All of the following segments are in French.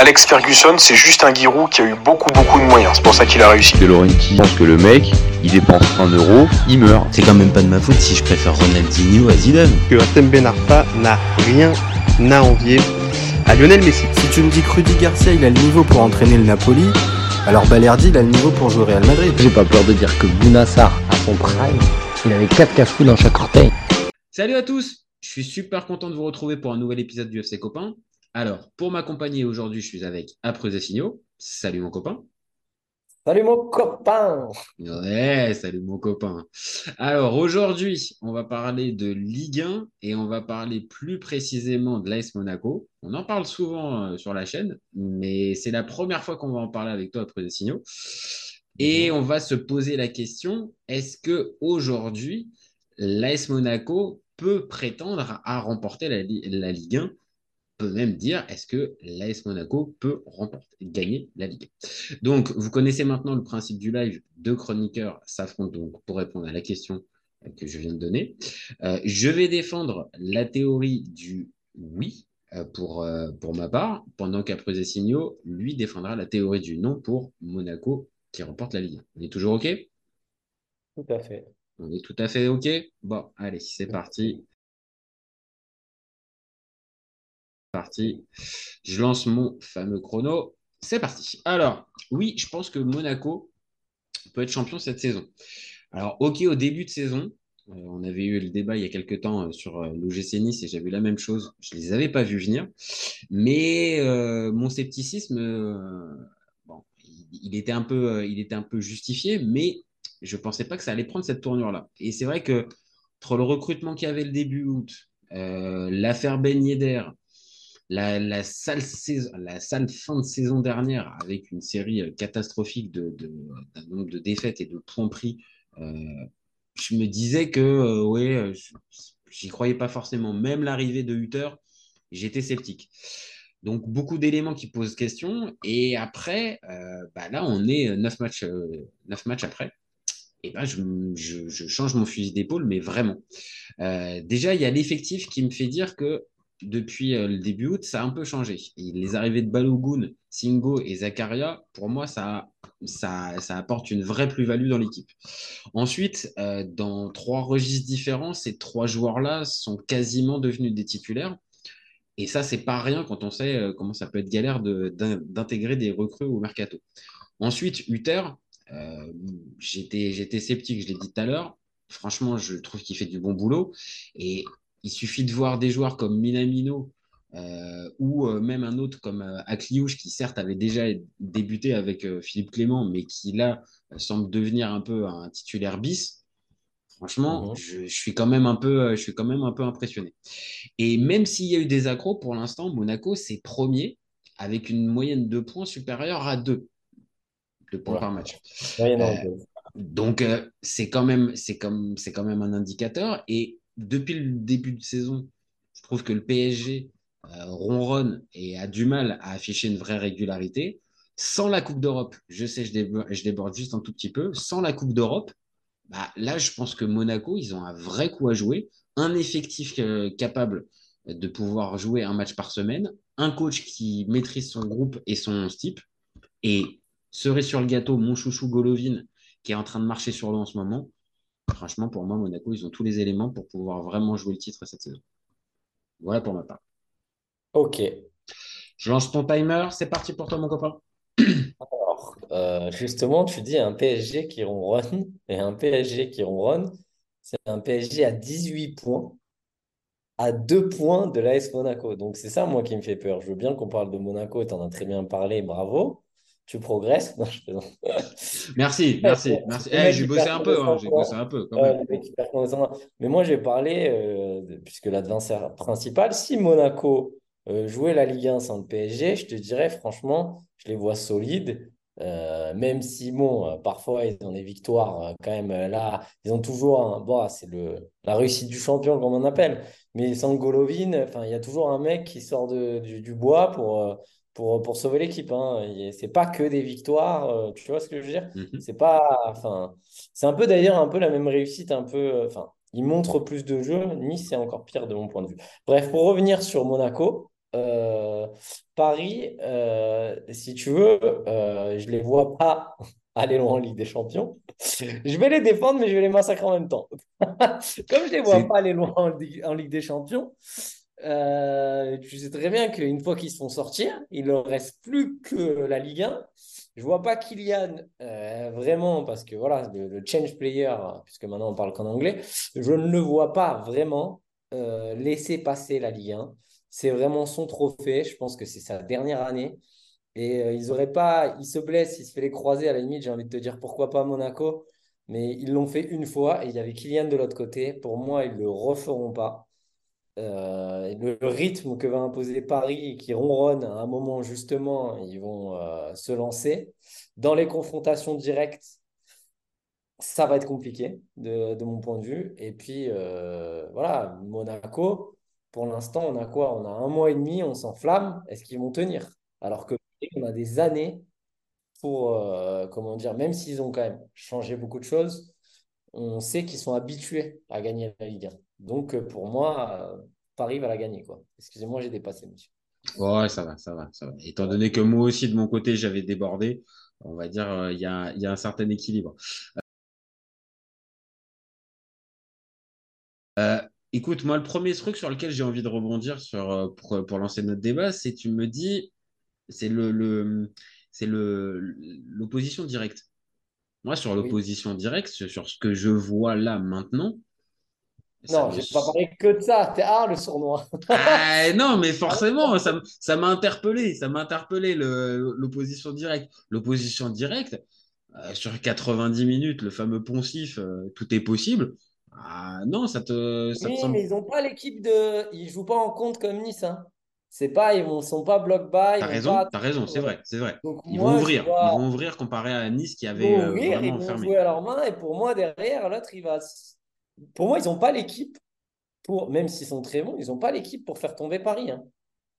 Alex Ferguson, c'est juste un Giroud qui a eu beaucoup beaucoup de moyens. C'est pour ça qu'il a réussi. De Laurenti pense que le mec, il dépense un euro, il meurt. C'est quand même pas de ma faute si je préfère Ronaldinho à Zidane. Que Atem Ben Arfa n'a rien à envier à Lionel Messi. Si tu me dis que Rudy Garcia il a le niveau pour entraîner le Napoli, alors Balerdi il a le niveau pour jouer au Real Madrid. J'ai pas peur de dire que Bounassar, à son prime, il avait 4 cafous dans chaque orteil. Salut à tous, je suis super content de vous retrouver pour un nouvel épisode du FC Copain. Alors, pour m'accompagner aujourd'hui, je suis avec Après Signaux. Salut mon copain. Salut mon copain. Ouais, salut mon copain. Alors aujourd'hui, on va parler de Ligue 1 et on va parler plus précisément de l'AS Monaco. On en parle souvent euh, sur la chaîne, mais c'est la première fois qu'on va en parler avec toi après des signaux. Et on va se poser la question est-ce que aujourd'hui, l'AS Monaco peut prétendre à remporter la, la Ligue 1 peut même dire est-ce que l'AS Monaco peut remporter, gagner la Ligue. Donc, vous connaissez maintenant le principe du live. Deux chroniqueurs s'affrontent donc pour répondre à la question que je viens de donner. Euh, je vais défendre la théorie du oui euh, pour, euh, pour ma part, pendant qu'après signaux, lui défendra la théorie du non pour Monaco qui remporte la Ligue. On est toujours OK? Tout à fait. On est tout à fait OK? Bon, allez, c'est parti. Parti. Je lance mon fameux chrono. C'est parti. Alors, oui, je pense que Monaco peut être champion cette saison. Alors, ok, au début de saison, euh, on avait eu le débat il y a quelques temps euh, sur euh, l'OGC Nice et j'avais la même chose. Je ne les avais pas vus venir. Mais mon scepticisme, bon, il, était un peu, il était un peu justifié, mais je ne pensais pas que ça allait prendre cette tournure-là. Et c'est vrai que entre le recrutement qu'il y avait le début août, l'affaire Ben Yedder, la, la, sale fin de saison dernière avec une série euh, catastrophique d'un de, nombre de défaites et de points pris, euh, je me disais que euh, ouais, j'y croyais pas forcément. Même l'arrivée de Hutter, j'étais sceptique. Donc beaucoup d'éléments qui posent question. Et après, bah là, on est neuf matchs, neuf matchs après. Et ben, je change mon fusil d'épaule, mais vraiment. déjà, il y a l'effectif qui me fait dire que depuis euh, le début août, ça a un peu changé. les arrivées de Balogun, Singo et Zakaria, pour moi, ça, apporte une vraie plus-value dans l'équipe. Ensuite, euh, dans trois registres différents, ces trois joueurs-là sont quasiment devenus des titulaires. Et ça, c'est pas rien quand on sait euh, comment ça peut être galère d'intégrer des recrues au mercato. Ensuite, Uther, j'étais sceptique, je l'ai dit tout à l'heure. Franchement, je trouve qu'il fait du bon boulot. Et il suffit de voir des joueurs comme Minamino euh, ou euh, même un autre comme euh, Akliouche qui certes avait déjà débuté avec Philippe Clément, mais qui là semble devenir un peu un titulaire bis. Franchement, mhm. je, suis quand même un peu, je suis quand même un peu impressionné. Et même s'il y a eu des accros, pour l'instant, Monaco c'est premier avec une moyenne de points supérieure à 2 de points par match. donc c'est quand même, quand même un indicateur. Et depuis le début de saison, je trouve que le PSG euh, ronronne et a du mal à afficher une vraie régularité. Sans la Coupe d'Europe, je sais, je déborde, juste un tout petit peu. Sans la Coupe d'Europe, bah, là, je pense que Monaco, ils ont un vrai coup à jouer. Un effectif euh, capable de pouvoir jouer un match par semaine. Un coach qui maîtrise son groupe et son type. Et serait sur le gâteau, mon chouchou Golovin, qui est en train de marcher sur l'eau en ce moment. Franchement, pour moi, Monaco, ils ont tous les éléments pour pouvoir vraiment jouer le titre cette saison. Voilà pour ma part. Ok. Je lance ton timer. C'est parti pour toi, mon copain. Alors, euh, justement, tu dis un PSG qui ronronne et un PSG qui ronronne. C'est un PSG à 18 points, à 2 points de l'AS Monaco. Donc, c'est ça, moi, qui me fait peur. Je veux bien qu'on parle de Monaco, tu en as très bien parlé, bravo tu progresses. merci, merci, merci. Eh, j'ai bossé un peu, hein, j'ai bossé un peu. Mais moi, j'ai parlé, euh, puisque l'adversaire principal, si Monaco euh, jouait la Ligue 1 sans le PSG, je te dirais, franchement, je les vois solides. Euh, même si, bon, parfois, ils ont des victoires quand même là, ils ont toujours un. Bon, c'est le, la réussite du champion, comme on appelle. Mais sans Golovin, il y a toujours un mec qui sort de, du, bois pour pour, pour sauver l'équipe. Hein. C'est pas que des victoires, euh, tu vois ce que je veux dire? Mhm. C'est pas, enfin, c'est un peu d'ailleurs un peu la même réussite, un peu, euh, enfin, il montre plus de jeux. Nice c'est encore pire de mon point de vue. Bref, pour revenir sur Monaco, euh, Paris, euh, si tu veux, euh, je les vois pas aller loin en Ligue des Champions. Je vais les défendre, mais je vais les massacrer en même temps. Comme je les vois pas aller loin en Ligue, en Ligue des Champions, euh, tu sais très bien qu'une fois qu'ils se font sortir, il ne reste plus que la Ligue 1. Je vois pas Kylian euh, vraiment, parce que voilà, le, change player, puisque maintenant on parle qu'en anglais, je ne le vois pas vraiment euh, laisser passer la Ligue 1. C'est vraiment son trophée. Je pense que c'est sa dernière année. Et ils auraient pas, il se blesse, il se fait les croiser. À la limite, j'ai envie de te dire pourquoi pas Monaco. Mais ils l'ont fait une fois et il y avait Kylian de l'autre côté. Pour moi, ils le referont pas. Euh, le rythme que va imposer Paris, qui ronronne à un moment justement, ils vont euh, se lancer. Dans les confrontations directes, ça va être compliqué de, mon point de vue. Et puis, euh, voilà, Monaco, pour l'instant, on a quoi? On a un mois et demi, on s'enflamme. Est-ce qu'ils vont tenir? Alors que on a des années pour, comment dire, même s'ils ont quand même changé beaucoup de choses, on sait qu'ils sont habitués à gagner la Ligue 1. Donc, euh, pour moi, euh, Paris va la gagner, quoi. Excusez-moi, j'ai dépassé, monsieur. Ouais, ça va, ça va, ça va. Étant donné que moi aussi, de mon côté, j'avais débordé, on va dire, euh, il y a, il y a un certain équilibre. Euh, écoute, moi, le premier truc sur lequel j'ai envie de rebondir sur, pour, pour lancer notre débat, c'est tu me dis, c'est le, le, c'est le, l'opposition directe. Moi, sur Oui. l'opposition directe, sur ce que je vois là maintenant, Non, me- j'ai pas parlé que de ça. T'es ah, le sournois. Ah, non, mais forcément, ça, m'a interpellé, ça m'a interpellé l'opposition directe. L'opposition directe, euh, sur 90 minutes, le fameux poncif, euh, tout est possible. Ah, non, ça te, ça te Oui, semble. mais ils n'ont pas l'équipe de. Ils jouent pas en compte comme Nice. Hein. C'est pas, ils ne sont pas bloc bas. Ils T'as vont raison, pas t'as raison, c'est vrai, c'est vrai. Donc, Ils moi, vont je ouvrir, vois- ils vont ouvrir comparé à Nice qui Ils avait vont euh, ouvrir, ils vraiment vont fermé. jouer à leur main. Et pour moi, derrière, l'autre, il va. Pour moi, ils n'ont pas l'équipe pour. Même s'ils sont très bons, ils n'ont pas l'équipe pour faire tomber Paris. hein.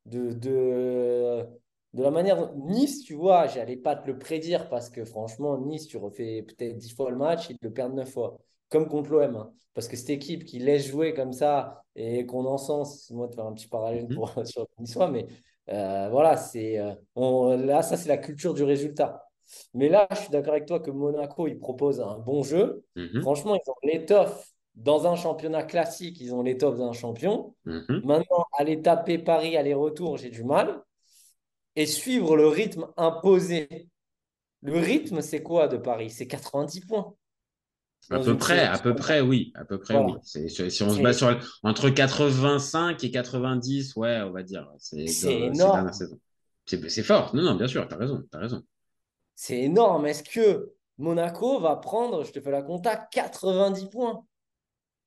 De, de, de la manière. dont- Nice, tu vois, j'allais pas te le prédire parce que franchement, Nice, tu refais peut-être 10 fois le match, ils le perdent 9 fois. Comme contre l'OM. hein. Parce que cette équipe qui laisse jouer comme ça et qu'on encense, moi de faire un petit parallèle Mhm. pour, sur le Niçois, mais euh, voilà, c'est euh, on- là, ça c'est la culture du résultat. Mais là, je suis d'accord avec toi que Monaco, il propose un bon jeu. Mhm, Franchement, ils ont l'étoffe dans un championnat classique, ils ont l'étoffe d'un champion. mhm. Maintenant, aller taper Paris aller-retour, j'ai du mal. Et suivre le rythme imposé. Le rythme, c'est quoi de Paris? C'est 90 points. À peu près, à peu près, oui, à peu près, Voilà. oui. Si on se bat sur entre 85 et 90, ouais, on va dire, c'est énorme. C'est fort. Non, non, bien sûr, t'as raison, t'as raison. C'est énorme. Est-ce que Monaco va prendre, je te fais la compta, 90 points?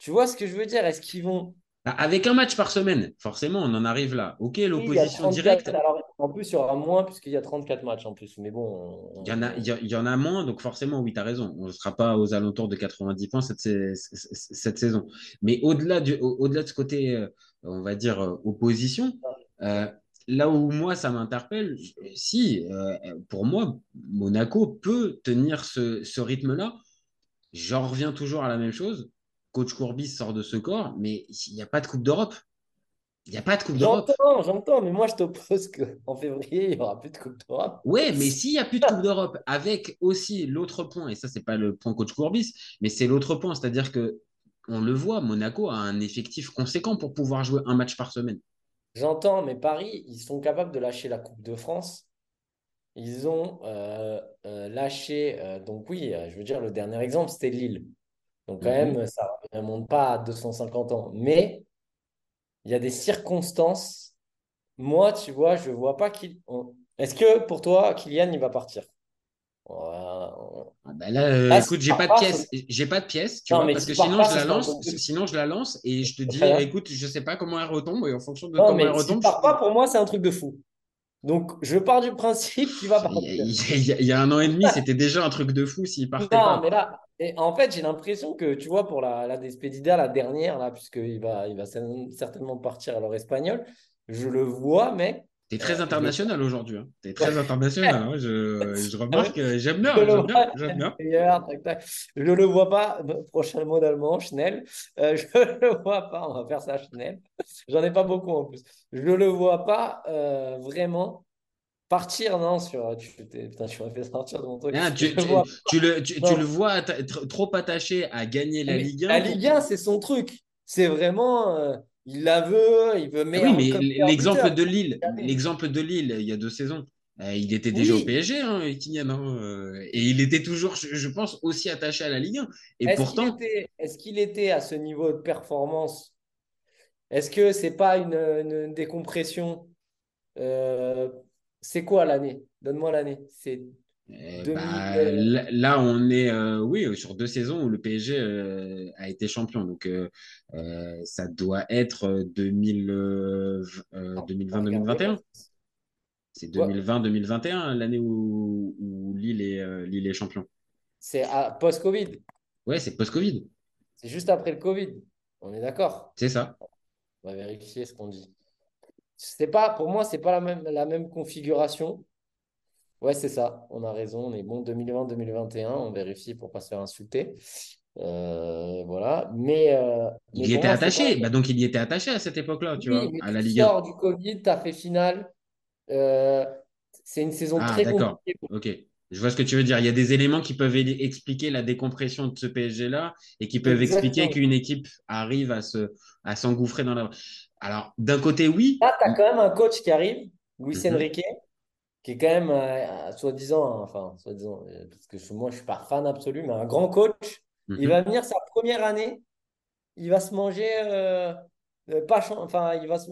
Tu vois ce que je veux dire? Est-ce qu'ils vont. Bah, Avec un match par semaine, forcément, on en arrive là. Ok, l'opposition 34 directe, Alors, en plus, il y aura moins puisqu'il y a 34 matchs en plus. Mais bon. on- il y en a, il y a- il y en a moins, donc forcément, oui, tu as raison. On ne sera pas aux alentours de 90 points cette, sais- cette saison. Mais au-delà du, au- au-delà de ce côté, euh, on va dire, euh, opposition, euh, là où moi, ça m'interpelle, si, euh, pour moi, Monaco peut tenir ce, ce rythme-là. J'en reviens toujours à la même chose. Coach Courbis sort de ce corps, mais il n'y a pas de Coupe d'Europe. Il n'y a pas de Coupe d'Europe. J'entends, j'entends, mais moi je t'oppose qu'en février, il n'y aura plus de Coupe d'Europe. Ouais, mais s'il n'y a plus de Coupe d'Europe, avec aussi l'autre point, et ça, c'est pas le point coach Courbis, mais c'est l'autre point, c'est-à-dire que on le voit, Monaco a un effectif conséquent pour pouvoir jouer un match par semaine. J'entends, mais Paris, ils sont capables de lâcher la Coupe de France. Ils ont euh, euh, lâché, euh, donc oui, je veux dire, le dernier exemple, c'était Lille. Donc quand Mhm. même, ça ne remonte pas à 250 ans. Mais il y a des circonstances. Moi, tu vois, je ne vois pas qu'il... on- Est-ce que pour toi, Kylian, il va partir? Ah bah là, euh, Ah, écoute, j'ai pas de pièce, j'ai pas de pièce, tu Non, vois, mais parce que sinon pas, je la lance, peu plus. sinon je la lance et je te dis, écoute, je sais pas comment elle retombe et en fonction de Non, comment elle mais retombe, pars je- pas, pour moi, c'est un truc de fou. Donc, je pars du principe qu'il va partir. il y a- il y a un an et demi, c'était déjà un truc de fou s'il partait Non, pas. mais là, et en fait, j'ai l'impression que, tu vois, pour la, la Despedida, la dernière, là, puisqu'il va, il va certainement partir à l'heure espagnole, je le vois, mais T'es très Euh, international aujourd'hui. Hein. T'es très international. hein. Je, je remarque, euh, j'aime bien, Je le j'aime bien, vois, j'aime bien. Je le vois pas. Prochain mot d'allemand, Schnell. Euh, je le vois pas. On va faire ça, Schnell. J'en ai pas beaucoup en plus. Je le vois pas euh, vraiment partir, non, sur. Tu, putain, tu m'as fait sortir de mon truc. Ah, tu, tu- vois tu le, tu, le vois atta- trop attaché à gagner la Ligue 1. La Ligue 1, c'est son truc. C'est vraiment. euh, il la veut, il veut meilleur. oui, mais l'exemple de Lille, Regardez. l'exemple de Lille, il y a deux saisons, euh, il était déjà Oui. au PSG, hein, Kylian, hein, euh, et il était toujours, je, je pense, aussi attaché à la Ligue 1. Et Est-ce pourtant, qu'il était, est-ce qu'il était à ce niveau de performance? Est-ce que c'est pas une, une décompression? Euh, c'est quoi l'année? Donne-moi l'année. C'est 2000, bah, euh, là, on est, euh, oui, sur deux saisons où le PSG euh, a été champion. Donc, euh, ça doit être euh, 2000, euh, euh, on va 2020-2021. regarder. C'est Ouais. 2020-2021, l'année où, où Lille est, Lille est champion. C'est post-Covid. Ouais, c'est post-Covid. C'est juste après le Covid. On est d'accord? C'est ça. On va vérifier ce qu'on dit. C'est pas, pour moi, c'est pas la même, la même configuration. Ouais, c'est ça. On a raison. On est bon 2020-2021. On vérifie pour pas se faire insulter. Euh, voilà. Mais, euh, mais Il y était attaché. Bah, donc, il y était attaché à cette époque-là, tu Oui, vois, mais à la Ligue 1. sors du Covid, tu as fait finale. Euh, c'est une saison Ah, très d'accord. compliquée. Ok. Je vois ce que tu veux dire. Il y a des éléments qui peuvent expliquer la décompression de ce PSG-là et qui peuvent expliquer qu'une équipe arrive à se, à s'engouffrer dans la. Alors, d'un côté, oui. Là, tu as quand même un coach qui arrive, Luis Mhm. Enrique, qui est quand même, euh, soi-disant, enfin, soi-disant, euh, parce que moi, je suis pas fan absolu, mais un grand coach. Il Mhm. va venir sa première année, il va se manger, euh, euh, pas, enfin, il va se,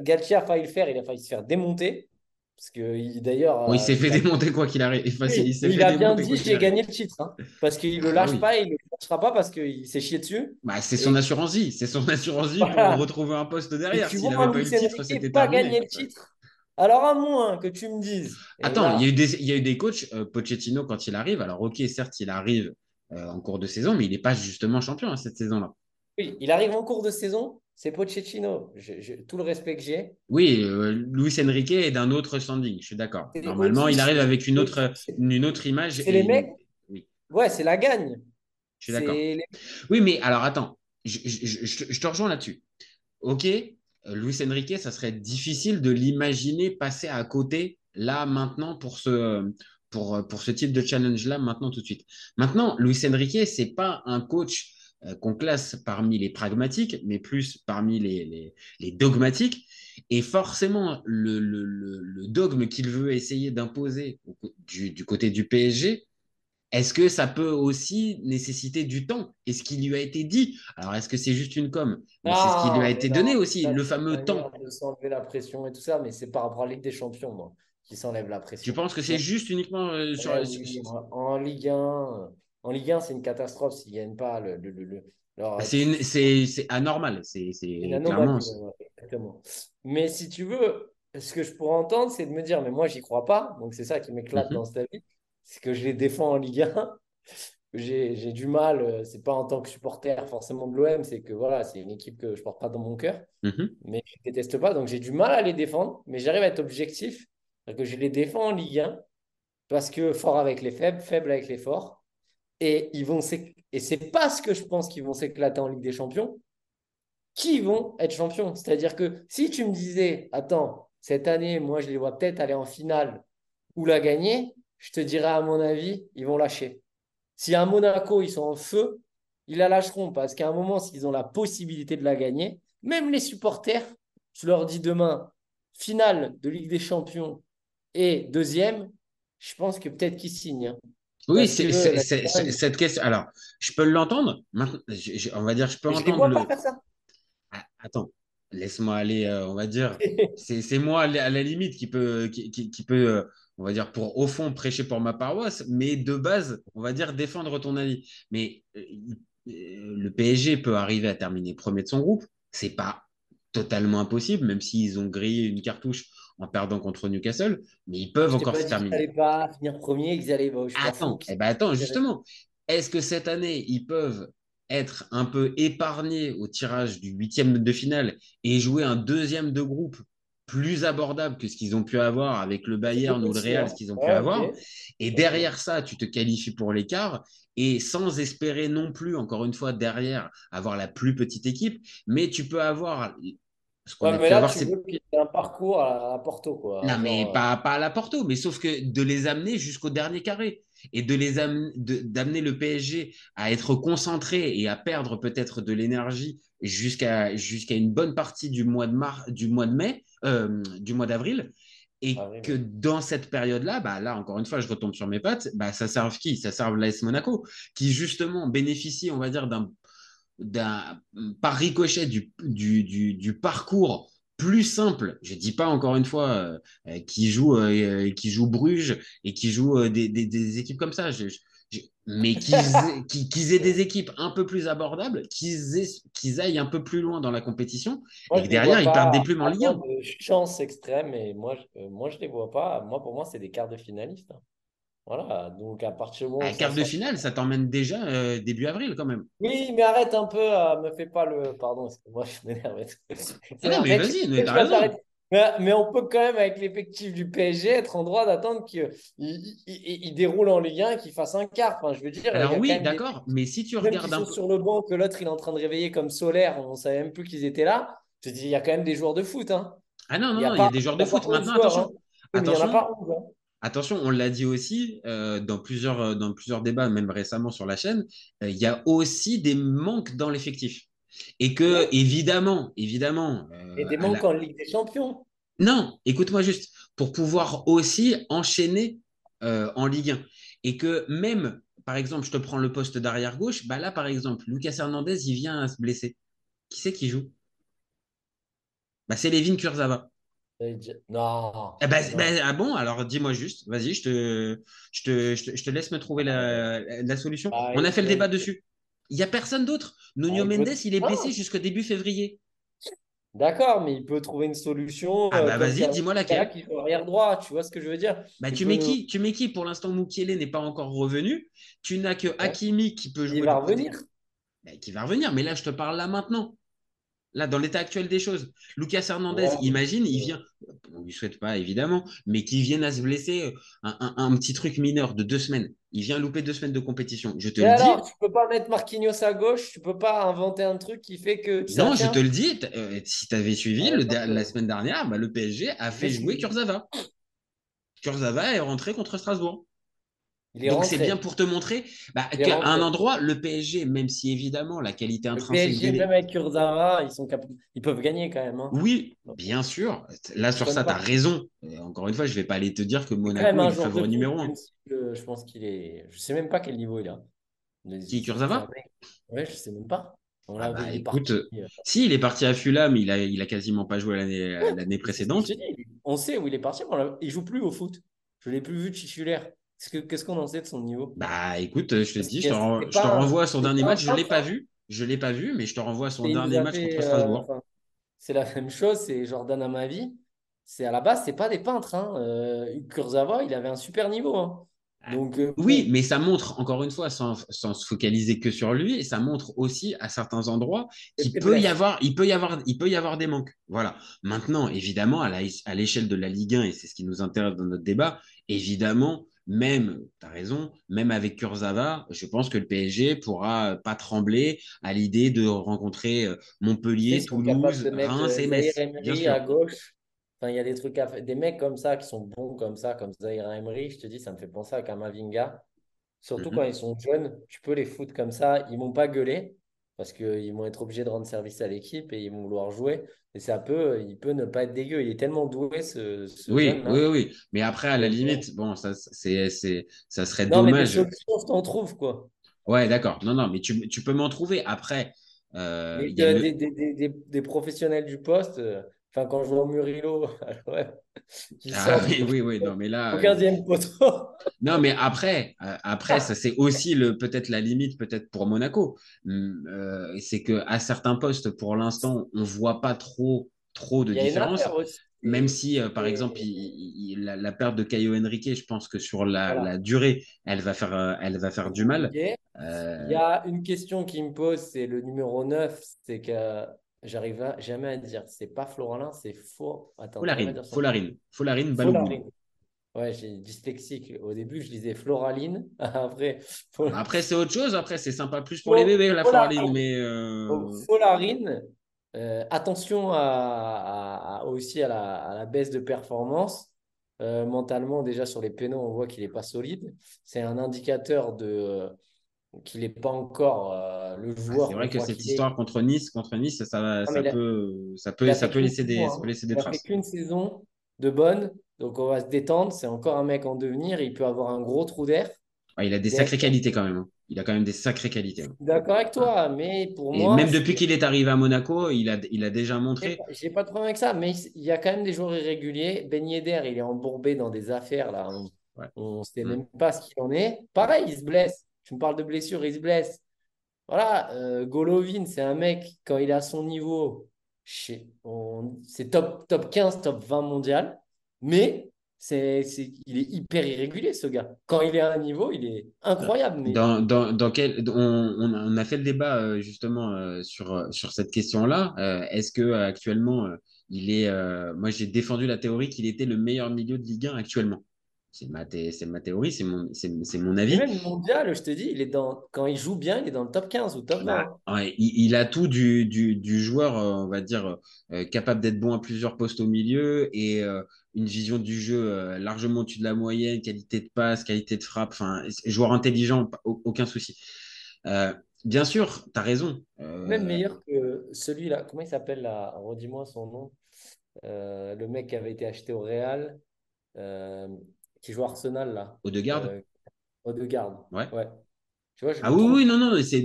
Galtier a failli le faire, il a failli se faire démonter, parce que il- d'ailleurs, Bon, il s'est fait il a- démonter quoi qu'il arrive. Enfin, il s'est il fait a bien dit j'ai gagné le titre, hein, parce qu'il ne le Ah lâche oui. pas et il ne le lâchera pas parce qu'il s'est chié dessus. Bah, c'est son Et- assurance vie. C'est son assurance vie Voilà. pour retrouver un poste derrière. S'il n'avait pas eu le titre, c'était pas terminé. gagner le titre. Alors à moins que tu me dises. Attends, il y a eu des, il y a eu des coachs, euh, Pochettino, quand il arrive. Alors, ok, certes, il arrive euh, en cours de saison, mais il n'est pas justement champion hein, cette saison-là. Oui, il arrive en cours de saison, c'est Pochettino. Je- je- tout le respect que j'ai. Oui, euh, Luis Enrique est d'un autre standing, je suis d'accord. Normalement, il arrive avec une autre, c'est- une autre image. c'est les mecs. Oui, Ouais, c'est la gagne. je suis d'accord. Les- Oui, mais alors attends, je, te- rejoins là-dessus. Ok, Luis Enrique, ça serait difficile de l'imaginer passer à côté là maintenant pour ce, pour, pour ce type de challenge-là maintenant tout de suite. Maintenant, Luis Enrique, c'est pas un coach euh, qu'on classe parmi les pragmatiques, mais plus parmi les, les, dogmatiques. Et forcément, le, le, le, le dogme qu'il veut essayer d'imposer du, du côté du PSG, est-ce que ça peut aussi nécessiter du temps? Et ce qui lui a été dit? Alors, est-ce que c'est juste une com? C'est ce qui lui a mais été non, donné aussi, ça, le fameux temps. De s'enlever la pression et tout ça, mais c'est par rapport à la Ligue des Champions, moi, qui s'enlève la pression. Tu penses que c'est juste uniquement euh, sur, Ouais, sur- en, Ligue 1, euh, en Ligue 1, c'est une catastrophe s'ils ne gagnent pas le, le, le, le- leur- C'est anormal. C'est clairement. exactement. Mais si tu veux, ce que je pourrais entendre, c'est de me dire, mais moi, j'y crois pas. Donc, c'est ça qui m'éclate Mhm. dans cette avis. C'est que je les défends en Ligue 1. J'ai du mal, euh, c'est pas en tant que supporter forcément de l'OM, c'est que voilà, c'est une équipe que je porte pas dans mon cœur, Mhm. mais je déteste pas, donc j'ai du mal à les défendre, mais j'arrive à être objectif, C'est-à-dire que je les défends en Ligue 1 parce que fort avec les faibles, faible avec les forts, et ils vont et c'est parce que je pense qu'ils vont s'éclater en Ligue des Champions qui vont être champions. C'est-à-dire que si tu me disais, attends, cette année, moi, je les vois peut-être aller en finale ou la gagner, je te dirais, à mon avis, ils vont lâcher. Si à Monaco, ils sont en feu, ils la lâcheront parce qu'à un moment, s'ils ont la possibilité de la gagner, même les supporters, je leur dis demain, finale de Ligue des Champions et deuxième, je pense que peut-être qu'ils signent. hein. Oui, c'est que c'est- la c'est- Ligue c'est- 1, cette question. Alors, je peux l'entendre? Maintenant, je- je- on va dire, je peux je entendre vois le. pas faire ça. Ah, attends, laisse-moi aller. euh, on va dire, c'est moi à la limite qui peut, qui, qui- qui peut, euh, on va dire, pour au fond prêcher pour ma paroisse, mais de base, on va dire défendre ton avis. Mais euh, euh, le PSG peut arriver à terminer premier de son groupe. C'est pas totalement impossible, même s'ils ont grillé une cartouche en perdant contre Newcastle, mais ils peuvent Je encore se terminer. n'allaient pas finir premier, qu'ils allaient. m'en Attends, eh ben attends, justement, est-ce que cette année, ils peuvent être un peu épargnés au tirage du huitième de finale et jouer un deuxième de groupe plus abordable que ce qu'ils ont pu avoir avec le Bayern ou le Real, ce qu'ils ont pu Ouais, avoir. Et derrière ça, tu te qualifies pour l'écart et sans espérer non plus, encore une fois, derrière, avoir la plus petite équipe, mais tu peux avoir ce qu'on Ouais, a mais là, avoir. tu veux un parcours à, à Porto, quoi. Non, mais euh, pas, pas à la Porto, mais sauf que de les amener jusqu'au dernier carré et de les d'amener le PSG à être concentré et à perdre peut-être de l'énergie jusqu'à jusqu'à une bonne partie du mois de mars, du mois de mai, euh, du mois d'avril. Et Avril, que dans cette période-là, bah là, encore une fois, je retombe sur mes pattes, bah, ça serve qui? Ça serve l'AS Monaco, qui justement bénéficie, on va dire, d'un d'un par ricochet du, du, du, du parcours plus simple. Je dis pas encore une fois euh, euh, qui joue euh, qui joue Bruges et qui joue euh, des, des, des équipes comme ça. Je- je- mais qu'ils aient, aient des équipes un peu plus abordables, qu'ils aillent un peu plus loin dans la compétition Moi, et que derrière ils perdent des plumes en Ligue 1. moins de chance extrême, et moi, je, euh, moi, je les vois pas. Moi, pour moi, c'est des quarts de finaliste. hein. Voilà, donc à partir du moment où ça quart de finale, ça t'emmène déjà euh, début avril quand même. Oui, mais arrête un peu, euh, me fais pas le. Pardon, excuse-moi, je m'énerve. Ah non, mais vas-y, t'as raison. Mais, mais on peut quand même, avec l'effectif du PSG, être en droit d'attendre qu'il il, il- il déroule en Ligue 1 et qu'il fasse un quart. Enfin, je veux dire, Alors oui, des- d'accord, mais si tu Même regardes un sont sur le banc, que l'autre il est en train de réveiller comme Solaire, on ne savait même plus qu'ils étaient là. Je te dis, il y a quand même des joueurs de foot. Hein. Ah non, non, Il y a non, il y pas- a des joueurs de foot. 11 Maintenant, joueurs, attention. hein. Oui, mais il n'y en a Attention. pas 11. hein. Attention, on l'a dit aussi euh, dans, plusieurs, euh, dans plusieurs débats, même récemment sur la chaîne, euh, il y a aussi des manques dans l'effectif. Et que, évidemment, évidemment. euh, Et des manques la- en Ligue des Champions. Non, écoute-moi juste, pour pouvoir aussi enchaîner euh, en Ligue 1. Et que même, par exemple, je te prends le poste d'arrière gauche, bah là, par exemple, Lucas Hernandez, il vient à se blesser. Qui c'est qui joue? Bah, C'est Kurzawa. Et je- Non. Eh ben, non. ben, ah bon, alors dis-moi juste, vas-y, je te, je, te, je, te, je te laisse me trouver la, la solution. Bah, On a fait le débat dessus. Il n'y a personne d'autre. Nuno écoute, Mendes, il est blessé jusqu'au début février. D'accord, mais il peut trouver une solution. Ah euh, bah comme vas-y, dis-moi laquelle. qui joue arrière droit, tu vois ce que je veux dire? Bah, Il tu mets nous- qui Tu mets qui? Pour l'instant, Mukiele n'est pas encore revenu. Tu n'as que Hakimi qui peut jouer. Il va revenir. Bah, qui va revenir, mais là, je te parle là maintenant. Là, dans l'état actuel des choses. Lucas Hernandez, imagine, il vient, on ne lui souhaite pas évidemment, mais qu'il vienne à se blesser euh, un, un- un petit truc mineur de deux semaines. Il vient louper deux semaines de compétition. Je te le dis. alors, tu peux pas mettre Marquinhos à gauche, tu peux pas inventer un truc qui fait que Non, je te le dis, euh, si tu avais suivi Ouais, le la semaine dernière, bah, le PSG a fait Mais jouer Kurzawa. Kurzawa est rentré contre Strasbourg. Il est Donc c'est bien pour te montrer bah, qu'à un endroit, le PSG, même si évidemment la qualité Le intrinsèque PSG, de même avec Kurzawa, ils sont cap- ils peuvent gagner quand même. hein. Oui, bien sûr. Là, sur ça, tu as raison. Et encore une fois, je vais pas aller te dire que Monaco est le favori numéro un. même si, euh, je pense qu'il est. Je sais même pas quel niveau il a. Qui, Kurzawa Ouais, je sais même pas. On Ah bah, écoute, parti, euh, Si, il est parti à Fulham, il a, il a quasiment pas joué l'année précédente. On sait où il est parti, mais on il joue plus au foot. Je l'ai plus vu titulaire. Qu'est-ce que- Qu'est-ce qu'on en sait de son niveau? Bah écoute, je te dis, je te, je renvoie à son dernier match. Je l'ai peintre, pas vu. Je l'ai pas vu, mais je te renvoie à son dernier match fait, contre euh, Strasbourg. enfin, c'est la même chose, c'est Jordan Amavi. C'est à la base, c'est pas des peintres. Hein. Euh, Kurzawa, il avait un super niveau. hein. Donc, euh, Oui, mais ça montre, encore une fois, sans, sans se focaliser que sur lui, et ça montre aussi à certains endroits qu'il peut y avoir, il peut y avoir, il peut y avoir des manques. Voilà. Maintenant, évidemment, à à l'échelle de la Ligue 1, et c'est ce qui nous intéresse dans notre débat, évidemment, même, tu as raison, même avec Kurzawa, je pense que le PSG pourra pas trembler à l'idée de rencontrer euh, Montpellier, Toulouse, Reims euh, et Metz. À gauche. Enfin, il y a des trucs à faire. Des mecs comme ça qui sont bons comme ça, comme Zahir Emery, je te dis, ça me fait penser à Kamavinga. Surtout Mhm. quand ils sont jeunes, tu peux les foutre comme ça. Ils vont pas gueuler parce qu'ils vont être obligés de rendre service à l'équipe et ils vont vouloir jouer. Et ça peut, il peut ne pas être dégueu. Il est tellement doué, ce, ce Oui, oui, oui. Mais après, à la limite, bon, ça, c'est, c'est, ça serait Non, mais des dommage. solutions, t'en trouve, quoi. Ouais, d'accord. Non, non, mais tu, tu peux m'en trouver. Après, euh, y a le- des, des, des, des, des professionnels du poste, euh, enfin, quand je vois Murillo, ouais, qui Ah sort oui, oui, oui, non, mais là, au euh, 15e poteau. non, mais après, euh, après, ça c'est aussi le peut-être la limite, peut-être pour Monaco. Hum, euh, c'est que à certains postes, pour l'instant, on voit pas trop, trop de différence. Même si, euh, par Et- exemple, il- la, la perte de Caio Henrique, je pense que sur la, Voilà. la durée, elle va faire, euh, elle va faire du mal. Euh, Il y a une question qui me pose, c'est le numéro 9, c'est que j'arrive jamais à dire. C'est pas Floralin, c'est faux. Attends, Folarine, Folarine. Ouais, j'ai dyslexique. Au début, je disais Floraline. Après, Fo- Après, c'est autre chose. Après, c'est sympa plus pour les bébés, la Folarine. Folarine. Mais euh, Folarine, euh, attention à, à- à- aussi à la, à la baisse de performance. Euh, mentalement, déjà sur les pénaux, on voit qu'il n'est pas solide. C'est un indicateur de qu'il n'est pas encore euh, le joueur. c'est vrai que cette histoire contre Nice, contre Nice, ça, peut, ça peut, ça peut laisser des, ça peut hein. laisser des traces. qu'une saison de bonne, donc on va se détendre. C'est encore un mec en devenir. Il peut avoir un gros trou d'air. Ah, il a des sacrées qualités quand même. hein. Il a quand même des sacrées qualités. hein. D'accord avec toi, mais pour Et moi, même depuis qu'il est arrivé à Monaco, il a, il a déjà montré. pas- J'ai pas de problème avec ça, mais il y a quand même des joueurs irréguliers. Ben Yedder, il est embourbé dans des affaires là. On ne sait Mm. même pas ce qu'il en est. Pareil, il se blesse. Tu me parles de blessure, il se blesse. Voilà, euh, Golovin, c'est un mec, quand il est à son niveau, c'est top, top 15, top 20 mondial, mais il est hyper irrégulier ce gars. Quand il est à un niveau, il est incroyable. Dans, dans, dans quel, on, a- fait le débat euh, justement euh, sur, sur cette question-là. Est-ce que actuellement il est. moi, j'ai défendu la théorie qu'il était le meilleur milieu de Ligue 1 actuellement. C'est ma, théorie, c'est mon, Et avis. même mondial, je te dis, il est dans, quand il joue bien, il est dans le top 15 ou top 20. Bah, ouais, il, il a tout du, du, du joueur, euh, on va dire, euh, capable d'être bon à plusieurs postes au milieu et euh, une vision du jeu euh, largement au-dessus de la moyenne, qualité de passe, qualité de frappe, enfin, joueur intelligent, aucun souci. Bien sûr, tu as raison. Même meilleur que celui-là. Comment il s'appelle là? Redis-moi son nom. Le mec qui avait été acheté au Real, qui joue Arsenal là. Odegaard Euh, Odegaard. Ouais. Tu vois, je Ah oui, oui, non, non, c'est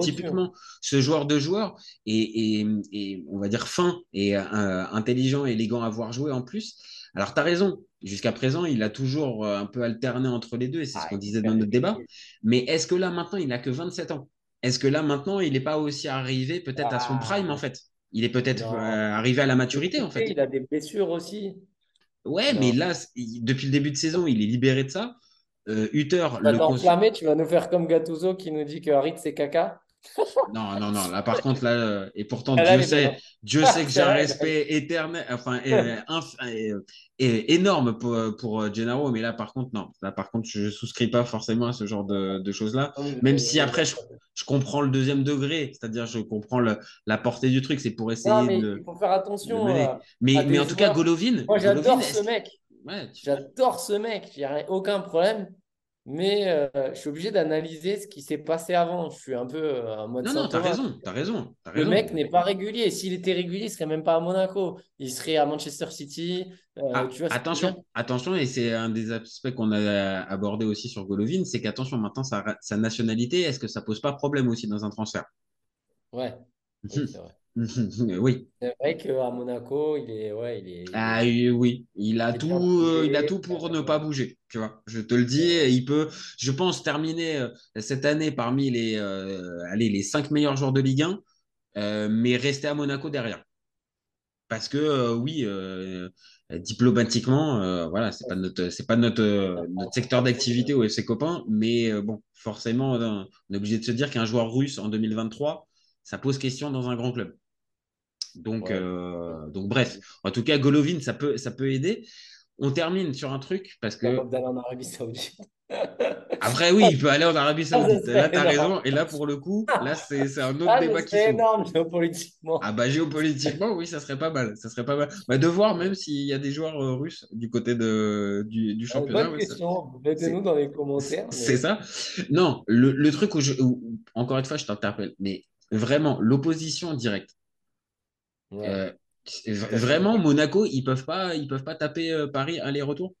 typiquement ce joueur de joueur et, et, et on va dire fin et euh, intelligent, élégant à voir jouer en plus. Alors, tu as raison, jusqu'à présent, il a toujours euh, un peu alterné entre les deux et c'est ce Ah, qu'on disait dans notre débat. Mais est-ce que là, maintenant, il n'a que 27 ans? Est-ce que là, maintenant, il n'est pas aussi arrivé peut-être à son Ah. prime en fait? Il est peut-être euh, arrivé à la maturité en fait. Il a des blessures aussi. Ouais, Non. mais là, depuis le début de saison, il est libéré de ça. Euh, Hutter, Tu le vas cons- t'enflammer, tu vas nous faire comme Gattuso qui nous dit que Harit c'est caca. Non, non, non. Là, par contre, là, euh, et pourtant, là, Dieu sait. Dieu sait que j'ai un respect éternel, enfin, euh, inf- euh, euh, énorme pour, pour Gennaro, mais là, par contre, non. Là, par contre, je souscris pas forcément à ce genre de, de choses-là. Même si après, je, je comprends le deuxième degré, c'est-à-dire, je comprends le- la portée du truc, c'est pour essayer Non, mais de. il faut faire attention. euh, Mais, mais en tout cas. Golovin. Moi, j'adore ce mec. Ouais, tu- J'adore ce mec, il n'y aucun problème. Mais euh, je suis obligé d'analyser ce qui s'est passé avant. Je suis un peu euh, en mode Non, non, t'as raison, t'as raison, t'as Le raison. mec n'est pas régulier. S'il était régulier, il serait même pas à Monaco. Il serait à Manchester City. Euh, Ah, tu vois attention, attention, et c'est un des aspects qu'on a abordé aussi sur Golovin, c'est qu'attention, maintenant, sa, sa nationalité, est-ce que ça pose pas problème aussi dans un transfert? Ouais, oui, c'est vrai. Oui. C'est vrai qu'à Monaco, il est. Ouais, il est. Ah oui, il a Il tout, euh, il a motivé. tout pour ne pas bouger, tu vois. Je te le dis, il peut, je pense, terminer euh, cette année parmi les, euh, allez, les cinq meilleurs joueurs de Ligue 1, euh, mais rester à Monaco derrière. Parce que euh, oui, diplomatiquement, voilà, c'est pas notre, c'est pas notre, notre secteur d'activité au FC Copain, mais bon, forcément, on est obligé de se dire qu'un joueur russe en 2023, ça pose question dans un grand club. Donc, Ouais. euh, donc bref, en tout cas, Golovin, ça peut, ça peut aider. On termine sur un truc parce que d'aller en Arabie Saoudite. après, oui, il peut aller en Arabie Ah, Saoudite. serait Là, tu as raison. Et là, pour le coup, là, c'est c'est un autre Ah, débat qui s'ouvre. énorme géopolitiquement. Ah bah géopolitiquement, oui, ça serait pas mal. Ça serait pas mal. Bah, de voir même s'il y a des joueurs euh, russes du côté de, du, du championnat. bonne ouais, question. Mettez-nous dans les commentaires. mais- C'est ça. Non, le, le truc où je. où- encore une fois, je t'interpelle, mais vraiment, l'opposition directe. Ouais. Euh, vraiment, Monaco, ils peuvent pas, ils peuvent pas taper euh, Paris aller-retour?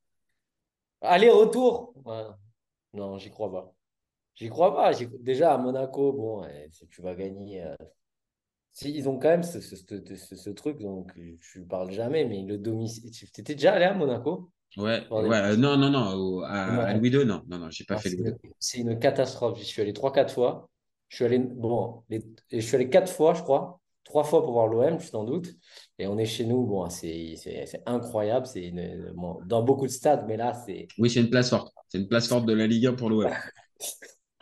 Aller-retour? Ouais. Non, j'y crois pas. J'y crois pas. Déjà, à Monaco, bon, si tu vas gagner. euh, Si, ils ont quand même ce, ce, ce- truc, donc je ne parle jamais, mais le domicile. Tu étais déjà allé à Monaco? Ouais, ouais, euh, non, non, non, au- à, Ouais. à Louis II, non, non, non, j'ai pas Ah, fait Louis II. c'est une catastrophe. J'y suis allé 3-4 fois. Je suis allé, bon, les- je suis allé 4 fois, je crois. 3 fois pour voir l'OM, je suis sans doute. Et on est chez nous. Bon, c'est incroyable. C'est bon, dans beaucoup de stades, mais là, c'est. Oui, c'est une place forte. C'est une place forte de la Ligue 1 pour l'OM.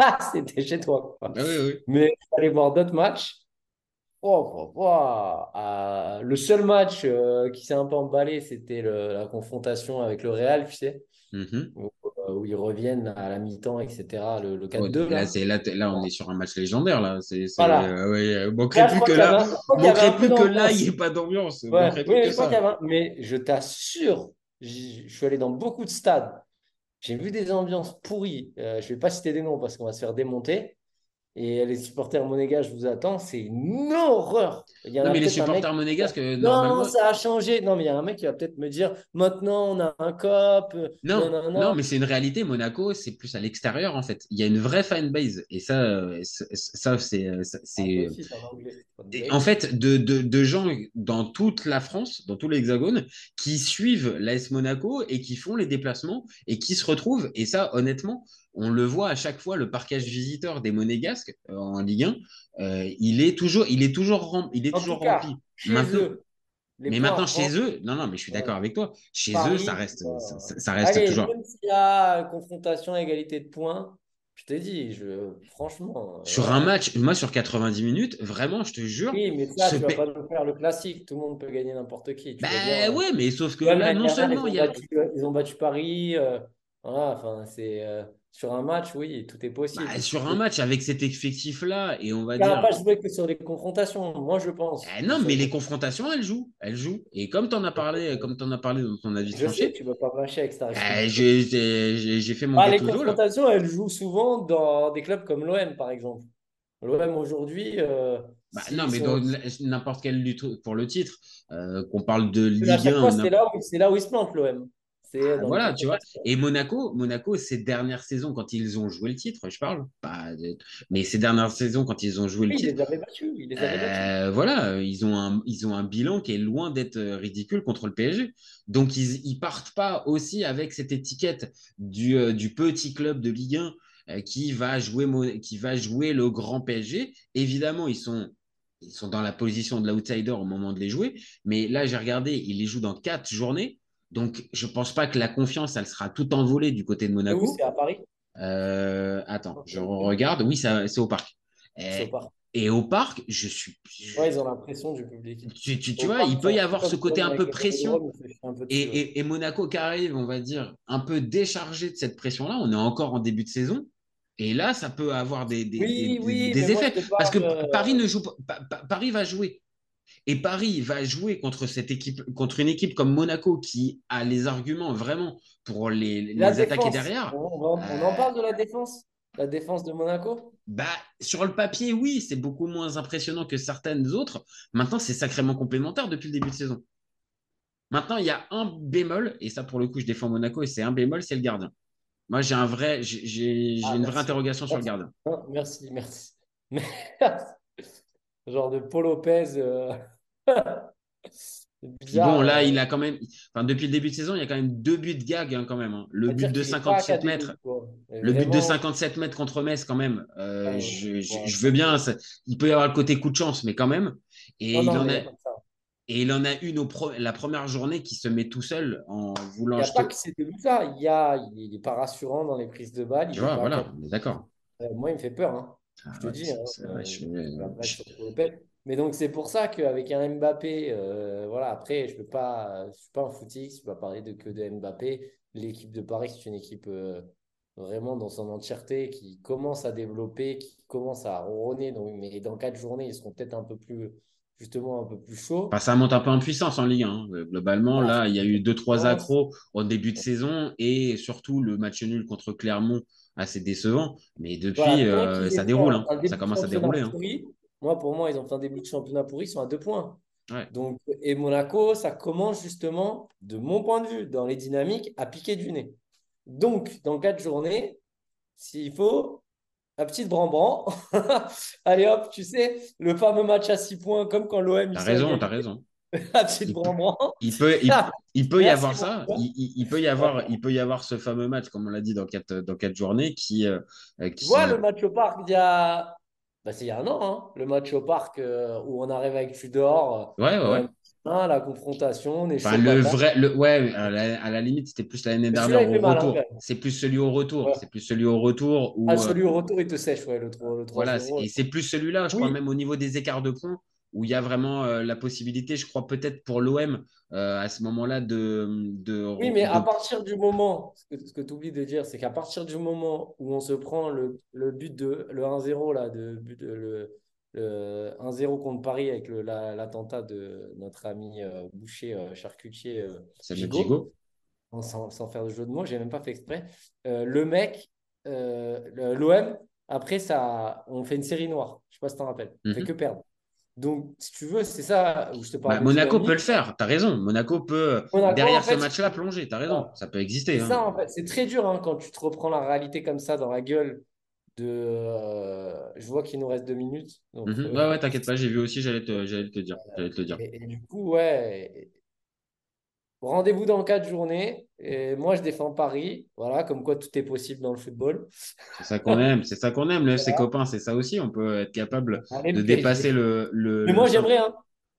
Ah, c'était chez toi. quoi. Ah oui, oui. Mais allé voir d'autres matchs. Oh, oh, oh, ah, le seul match euh, qui s'est un peu emballé, c'était la confrontation avec le Real, tu sais, Mhm. euh, où ils reviennent à la mi-temps, etc. Le, le Ouais, 4-2, là, là. c'est, là, là, on est sur un match légendaire. Là. C'est, Voilà. euh, ouais, euh, manquerait je plus que là, manquerait plus que là, il n'y ait pas d'ambiance. Ouais, oui, je avait Mais je t'assure, je suis allé dans beaucoup de stades. J'ai vu des ambiances pourries. Euh, je ne vais pas citer des noms parce qu'on va se faire démonter. Et les supporters monégasques, je vous attends, c'est une horreur. Il y en Non, a mais les un mec. supporters monégasques, euh, Non, normalement. ça a changé. Non, mais il y a un mec qui va peut-être me dire maintenant on a un cop. euh, Non, nanana. non, mais c'est une réalité. Monaco, c'est plus à l'extérieur, en fait. Il y a une vraie fanbase. Et ça, euh, c'est- ça c'est. Ah, en fait, de, de, de gens dans toute la France, dans tout l'Hexagone, qui suivent l'AS Monaco et qui font les déplacements et qui se retrouvent. Et ça, honnêtement, on le voit à chaque fois, le parquage visiteur des Monégasques euh, en Ligue 1, euh, il est toujours, il est toujours, rem- il est En toujours cas, rempli. Maintenant, eux, mais maintenant, en- chez eux, non, non, mais je suis Ouais. d'accord avec toi. Chez Paris, eux, ça reste, euh, ça, ça- reste Allez, toujours. même s'il y a confrontation, égalité de points, je t'ai dit, je, franchement. euh, Sur un match, moi, sur 90 minutes, vraiment, je te jure, Oui, mais ça, tu vas pa- pas nous faire le classique. Tout le monde peut gagner n'importe qui. Tu bah bien. ouais, mais sauf que là, non seulement ils il y ont a. battu, ils ont battu Paris. euh, voilà, enfin, c'est euh, sur un match, oui, tout est possible. Bah, sur un match avec cet effectif-là, et on va Il n'a dire. pas joué que sur les confrontations, moi je pense. Eh non, mais les confrontations, elles jouent. Elles jouent. Et comme tu en as parlé, comme t'en as parlé dans ton avis Je sais, tranché, tu ne vas pas lâcher avec Star eh, j'ai fait mon Ah, les là. confrontations, elles jouent souvent dans des clubs comme l'OM, par exemple. L'OM aujourd'hui. euh, Bah, non, mais sont- n'importe quelle lutte pour le titre, euh, qu'on parle de Ligue chaque 1, fois, n'im- c'est là, où- là où ils se plantent, l'OM. Ah, voilà, tu vois. Et Monaco, Monaco, ces dernières saisons, quand ils ont joué le titre, je parle, pas de- mais ces dernières saisons, quand ils ont joué le Oui, titre, les avait battus. Il les battus. Euh, voilà, ils ont, un, ils ont un bilan qui est loin d'être ridicule contre le PSG. Donc, ils ne partent pas aussi avec cette étiquette du, euh, du petit club de Ligue 1 euh, qui, va jouer, mo- qui va jouer le grand PSG. Évidemment, ils sont, ils sont dans la position de l'outsider au moment de les jouer. Mais là, j'ai regardé, ils les jouent dans quatre journées. Donc, je ne pense pas que la confiance, elle sera tout envolée du côté de Et Monaco. où c'est à Paris Euh, attends, je regarde. Oui, ça- c'est au parc. C'est au Et, parc. et au parc, je suis. Ouais, ils ont l'impression du public. tu, tu- tu Au vois, parc, il peut y avoir ce côté un peu pression. Un peu Et, et- et Monaco qui arrive, on va dire, un peu déchargé de cette pression-là. On est encore en début de saison. Et là, ça peut avoir des, des, Oui, des- oui, des mais moi, effets. Parce que euh, Paris ne joue pas. Pa- Pa- Paris va jouer. Et Paris va jouer contre cette équipe, contre une équipe comme Monaco qui a les arguments vraiment pour les, attaquer derrière. on, on en- on en parle de la défense? La défense de Monaco? Bah, sur le papier, oui, c'est beaucoup moins impressionnant que certaines autres. Maintenant, c'est sacrément complémentaire depuis le début de saison. Maintenant, il y a un bémol, et ça, pour le coup, je défends Monaco, et c'est un bémol, c'est le gardien. Moi, j'ai un vrai, j'ai Ah, une merci. vraie interrogation sur le Merci. gardien. Hein, Merci, merci. Genre de Paul Lopez. euh, bizarre. bon, là, il a quand même, enfin, depuis le début de saison, il y a quand même deux buts de gag, hein, quand même. hein. Le C'est-à-dire but de qu'il est pas 57 académique, mètres, le but de vraiment, 57 mètres contre Metz, quand même. euh, Ouais, je, je- ouais. je veux bien, ça- il peut y avoir le côté coup de chance, mais quand même. Et Non, il non, en il a, ça. et il en a une au pro- la première journée qui se met tout seul en Il voulant n'y a jeter. pas que ces buts-là. Il y a, il n'est pas rassurant dans les prises de balles. Tu il vois, voilà, académique. on est d'accord. Euh, Moi, il me fait peur. hein. Ah Je te ouais, dis. hein, euh, je- je-. Mais donc, c'est pour ça qu'avec un Mbappé, euh, voilà, après, je ne pas, je suis pas un footix, je ne peux pas parler de, que de Mbappé. L'équipe de Paris, c'est une équipe euh, vraiment dans son entièreté qui commence à développer, qui commence à ronronner. Donc, mais dans quatre journées, ils seront peut-être un peu plus, justement, un peu plus. Enfin, ça monte un peu en puissance en Ligue 1. hein. Globalement, Voilà, là, il y a eu deux, trois puissance. accros au début de saison et surtout le match nul contre Clermont assez décevant. Mais depuis, Voilà, euh, ça déroule. hein. Ça commence à dérouler. hein. Moi, pour moi, ils ont fait un début de championnat pourri, ils sont à deux points. Ouais. Donc, et Monaco, ça commence justement, de mon point de vue, dans les dynamiques, à piquer du nez. Donc, dans quatre journées, s'il faut, un petit bran-bran. Allez hop, tu sais, le fameux match à six points, comme quand l'OM, T'as raison, t'as raison. Un petit bran-bran. Il peut, il, il peut y avoir ça. Il, il- il peut y avoir, il peut y avoir ce fameux match, comme on l'a dit dans quatre, dans quatre journées, qui, euh, euh, Tu qui- vois le match au parc d'il y a... Bah, c'est il y a un an, hein, le match au parc euh, où on arrive avec Tudor. Ouais, ouais, ouais. Hein, la confrontation, on est Enfin, le vrai, le, ouais, à la, à la limite, c'était plus l'année dernière au hein, retour. c'est plus celui au retour. Ouais. C'est plus celui au retour où, Ah, euh, celui au retour, il te sèche, ouais, le 3 le 3-0. voilà, c'est- et c'est plus celui-là, je Oui. crois même au niveau des écarts de points, où il y a vraiment euh, la possibilité, je crois peut-être pour l'OM euh, à ce moment-là de, de, Oui, mais à partir du moment, ce que, que tu oublies de dire, c'est qu'à partir du moment où on se prend le, le but de le 1-0 là, de, de- le 1-0 contre Paris avec la- l'attentat de notre ami euh, Boucher, euh, charcutier euh, Gigot, sans, sans faire de jeu de mots, j'ai même pas fait exprès. Le mec, l'OM, après ça, on fait une série noire. Je sais pas si tu t'en rappelles. On fait Mhm. que perdre. Donc, si tu veux, c'est ça où je te parle. Bah, Monaco peut le faire, tu as raison. Monaco peut, Monaco, derrière en fait, ce match-là, plonger. Tu as raison, ça peut exister. C'est hein. ça, en fait. C'est très dur hein, quand tu te reprends la réalité comme ça dans la gueule de. euh, je vois qu'il nous reste deux minutes. donc, Mhm. euh, Ouais, ouais, t'inquiète pas, j'ai vu aussi, j'allais te, j'allais te dire. J'allais te le dire. et, et du coup, ouais. Rendez-vous dans quatre journées. Et moi, je défends Paris. Voilà, comme quoi tout est possible dans le football. C'est ça qu'on aime, c'est ça qu'on aime, le FC copains, c'est ça aussi. On peut être capable Allez, de dépasser le. le Mais le moi, j'aimerais, hein.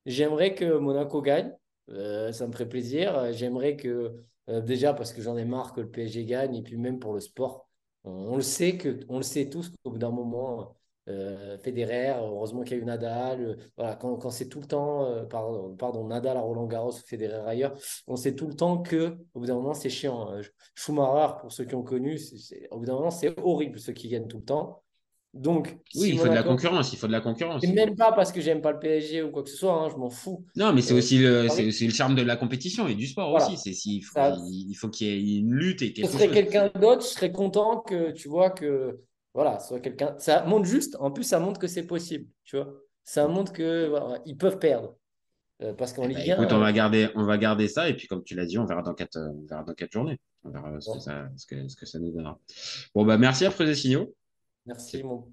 J'aimerais que Monaco gagne. Euh, ça me ferait plaisir. J'aimerais que, euh, déjà, parce que j'en ai marre que le PSG gagne, et puis même pour le sport, on, le sait que, on le sait tous qu'au bout d'un moment, euh, Federer, heureusement qu'il y a eu Nadal. euh, voilà, quand, c'est tout le temps, euh, pardon, Nadal à Roland Garros ou Federer ailleurs, on sait tout le temps que, au bout d'un moment, c'est chiant. hein. Schumacher, pour ceux qui ont connu, au bout d'un moment, c'est horrible ceux qui gagnent tout le temps. Donc, Oui, si il faut de la concurrence, il faut de la concurrence. et même pas parce que j'aime pas le PSG ou quoi que ce soit, hein, je m'en fous. Non, mais c'est Euh, aussi le, Paris- c'est le charme de la compétition et du sport Voilà. aussi. C'est s'il faut, Ça- il, faut qu'il y ait une lutte et Ce quelque serait chose. quelqu'un d'autre, je serais content que tu vois que voilà, ce soit quelqu'un. Ça montre juste, en plus, ça montre que c'est possible, tu vois. Ça montre que voilà, ils peuvent perdre. Euh, parce qu'en Bah, Ligue 1, écoute, on euh, va garder, on va garder ça et puis comme tu l'as dit, on verra dans quatre, on verra dans quatre journées. On verra ce que ça, ce que, ce que ça nous donnera. Bon bah merci à et Signaux. Merci mon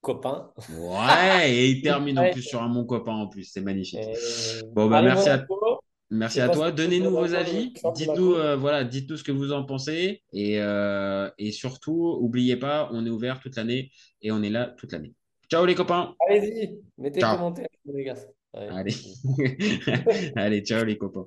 copain. Ouais, et il termine en plus sur un mon copain en plus, c'est magnifique. Et- Bon, bah, Allez, merci à- Monaco. Merci à toi. Donnez-nous vos avis. Dites-nous, euh, voilà, dites-nous ce que vous en pensez. Et, euh, et surtout, n'oubliez pas, on est ouvert toute l'année et on est là toute l'année. Ciao les copains. Allez-y, mettez Ciao. commentaires, les gars. Ouais. Allez, allez, ciao les copains.